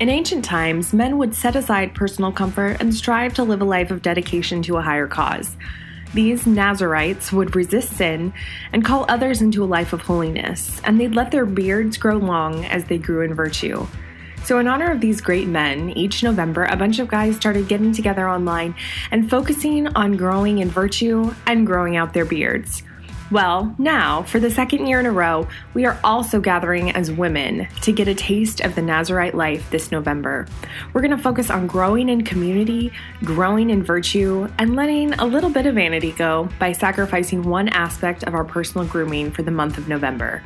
In ancient times, men would set aside personal comfort and strive to live a life of dedication to a higher cause. These Nazarites would resist sin and call others into a life of holiness, and they'd let their beards grow long as they grew in virtue. So, in honor of these great men, each November a bunch of guys started getting together online and focusing on growing in virtue and growing out their beards. Well, now, for the second year in a row, we are also gathering as women to get a taste of the Nazarite life this November. We're going to focus on growing in community, growing in virtue, and letting a little bit of vanity go by sacrificing one aspect of our personal grooming for the month of November.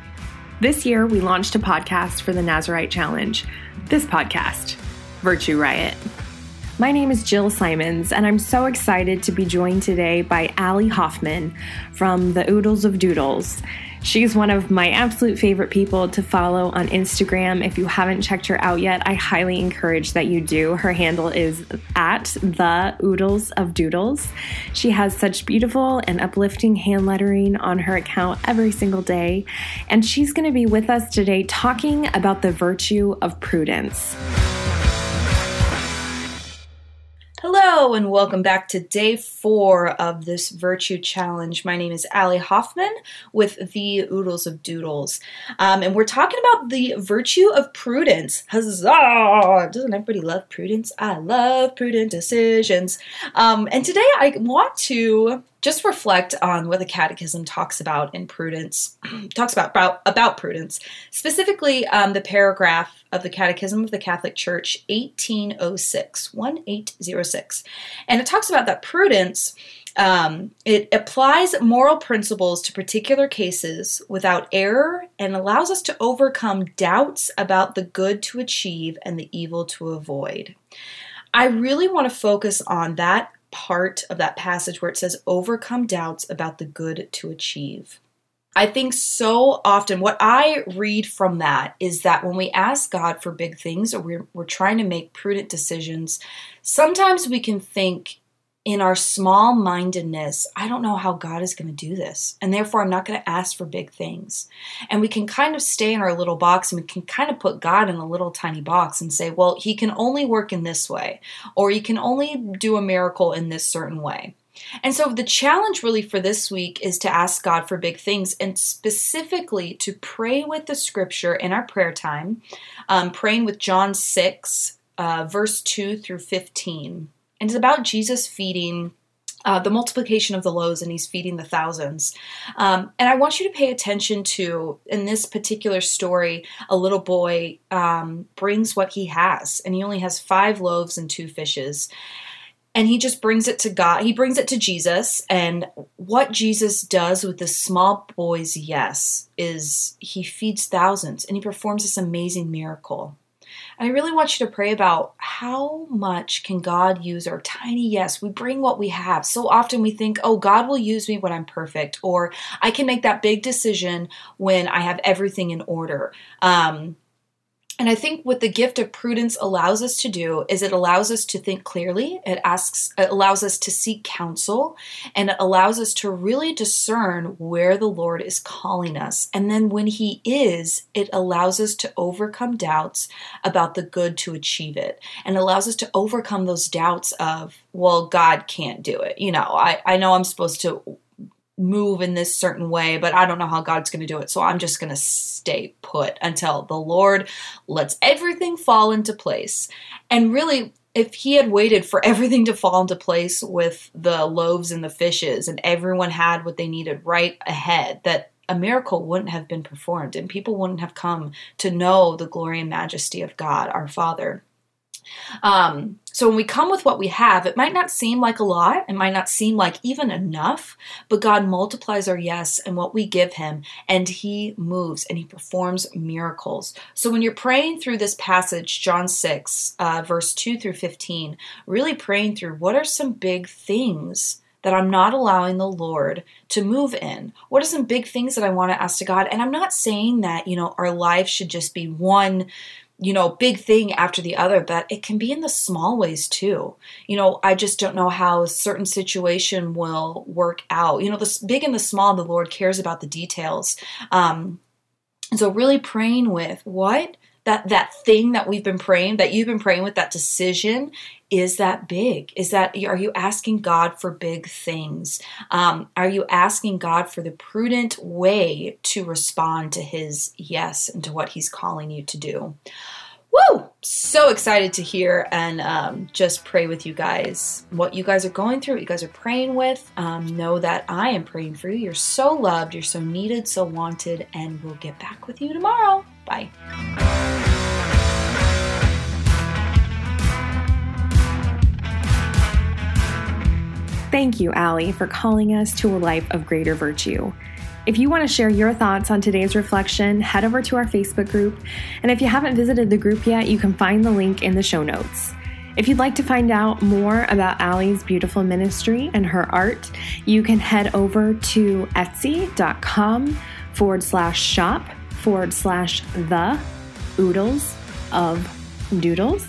This year, we launched a podcast for the Nazarite Challenge. This podcast, Virtue Riot. My name is Jill Simons, and I'm so excited to be joined today by Ali Hoffman from the Oodles of Doodles. She's one of my absolute favorite people to follow on Instagram. If you haven't checked her out yet, I highly encourage that you do. Her handle is at the Oodles of Doodles. She has such beautiful and uplifting hand lettering on her account every single day. And she's going to be with us today talking about the virtue of prudence. Hello, and welcome back to day four of this virtue challenge. My name is Ali Hoffman with the Oodles of Doodles, um, and we're talking about the virtue of prudence. Huzzah! Doesn't everybody love prudence? I love prudent decisions. Um, and today I want to just reflect on what the catechism talks about in prudence talks about about, about prudence. Specifically um, the paragraph of the catechism of the catholic church 1806 1806 and it talks about that prudence um, it applies moral principles to particular cases without error and allows us to overcome doubts about the good to achieve and the evil to avoid. I really want to focus on that part of that passage where it says, overcome doubts about the good to achieve. I think so often what I read from that is that when we ask God for big things or we're, we're trying to make prudent decisions, sometimes we can think in our small mindedness, I don't know how God is going to do this. And therefore, I'm not going to ask for big things. And we can kind of stay in our little box and we can kind of put God in a little tiny box and say, well, he can only work in this way, or he can only do a miracle in this certain way. And so the challenge really for this week is to ask God for big things and specifically to pray with the scripture in our prayer time, um, praying with John 6, uh, verse 2 through 15. And it's about Jesus feeding uh, the multiplication of the loaves and he's feeding the thousands. Um, and I want you to pay attention to, in this particular story, a little boy um, brings what he has, and he only has five loaves and two fishes. And he just brings it to God. He brings it to Jesus. And what Jesus does with this small boy's yes is he feeds thousands and he performs this amazing miracle. And I really want you to pray about how much can God use our tiny yes. We bring what we have. So often we think, oh, God will use me when I'm perfect, or I can make that big decision when I have everything in order. Um, and I think what the gift of prudence allows us to do is it allows us to think clearly. It asks, it allows us to seek counsel, and it allows us to really discern where the Lord is calling us. And then when He is, it allows us to overcome doubts about the good to achieve it, and allows us to overcome those doubts of, well, God can't do it. You know, I, I know I'm supposed to move in this certain way, but I don't know how God's going to do it. So I'm just going to stay put until the Lord lets everything fall into place. And really, if he had waited for everything to fall into place with the loaves and the fishes and everyone had what they needed right ahead, that a miracle wouldn't have been performed and people wouldn't have come to know the glory and majesty of God, our Father. Um, so when we come with what we have, it might not seem like a lot, it might not seem like even enough, but God multiplies our yes and what we give Him, and He moves and He performs miracles. So when you're praying through this passage, John 6, uh, verse 2 through 15, really praying through what are some big things that I'm not allowing the Lord to move in? What are some big things that I want to ask to God? And I'm not saying that, you know, our life should just be one you know, big thing after the other, but it can be in the small ways too. You know, I just don't know how a certain situation will work out. You know, the big and the small, the Lord cares about the details. Um, so, really praying with what that that thing that we've been praying that you've been praying with that decision is that big. Is that are you asking god for big things? Um, are you asking god for the prudent way to respond to his yes and to what he's calling you to do? Woo! So excited to hear and um, just pray with you guys. What you guys are going through, what you guys are praying with. Um, know that I am praying for you. You're so loved, you're so needed, so wanted, and we'll get back with you tomorrow. Bye. Thank you, Ali, for calling us to a life of greater virtue. If you want to share your thoughts on today's reflection, head over to our Facebook group. And if you haven't visited the group yet, you can find the link in the show notes. If you'd like to find out more about Ali's beautiful ministry and her art, you can head over to etsy.com forward slash shop forward slash the oodles of doodles.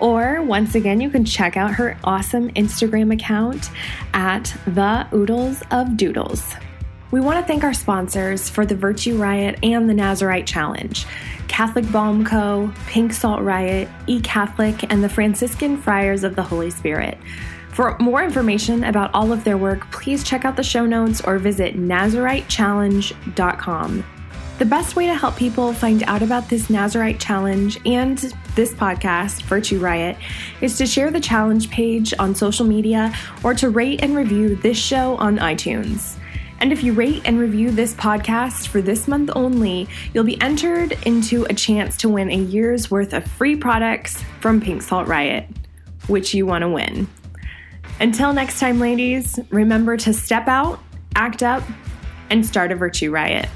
Or once again, you can check out her awesome Instagram account at the oodles of doodles. We want to thank our sponsors for the Virtue Riot and the Nazarite Challenge Catholic Balm Co., Pink Salt Riot, E Catholic, and the Franciscan Friars of the Holy Spirit. For more information about all of their work, please check out the show notes or visit NazariteChallenge.com. The best way to help people find out about this Nazarite challenge and this podcast, Virtue Riot, is to share the challenge page on social media or to rate and review this show on iTunes. And if you rate and review this podcast for this month only, you'll be entered into a chance to win a year's worth of free products from Pink Salt Riot, which you want to win. Until next time, ladies, remember to step out, act up, and start a virtue riot.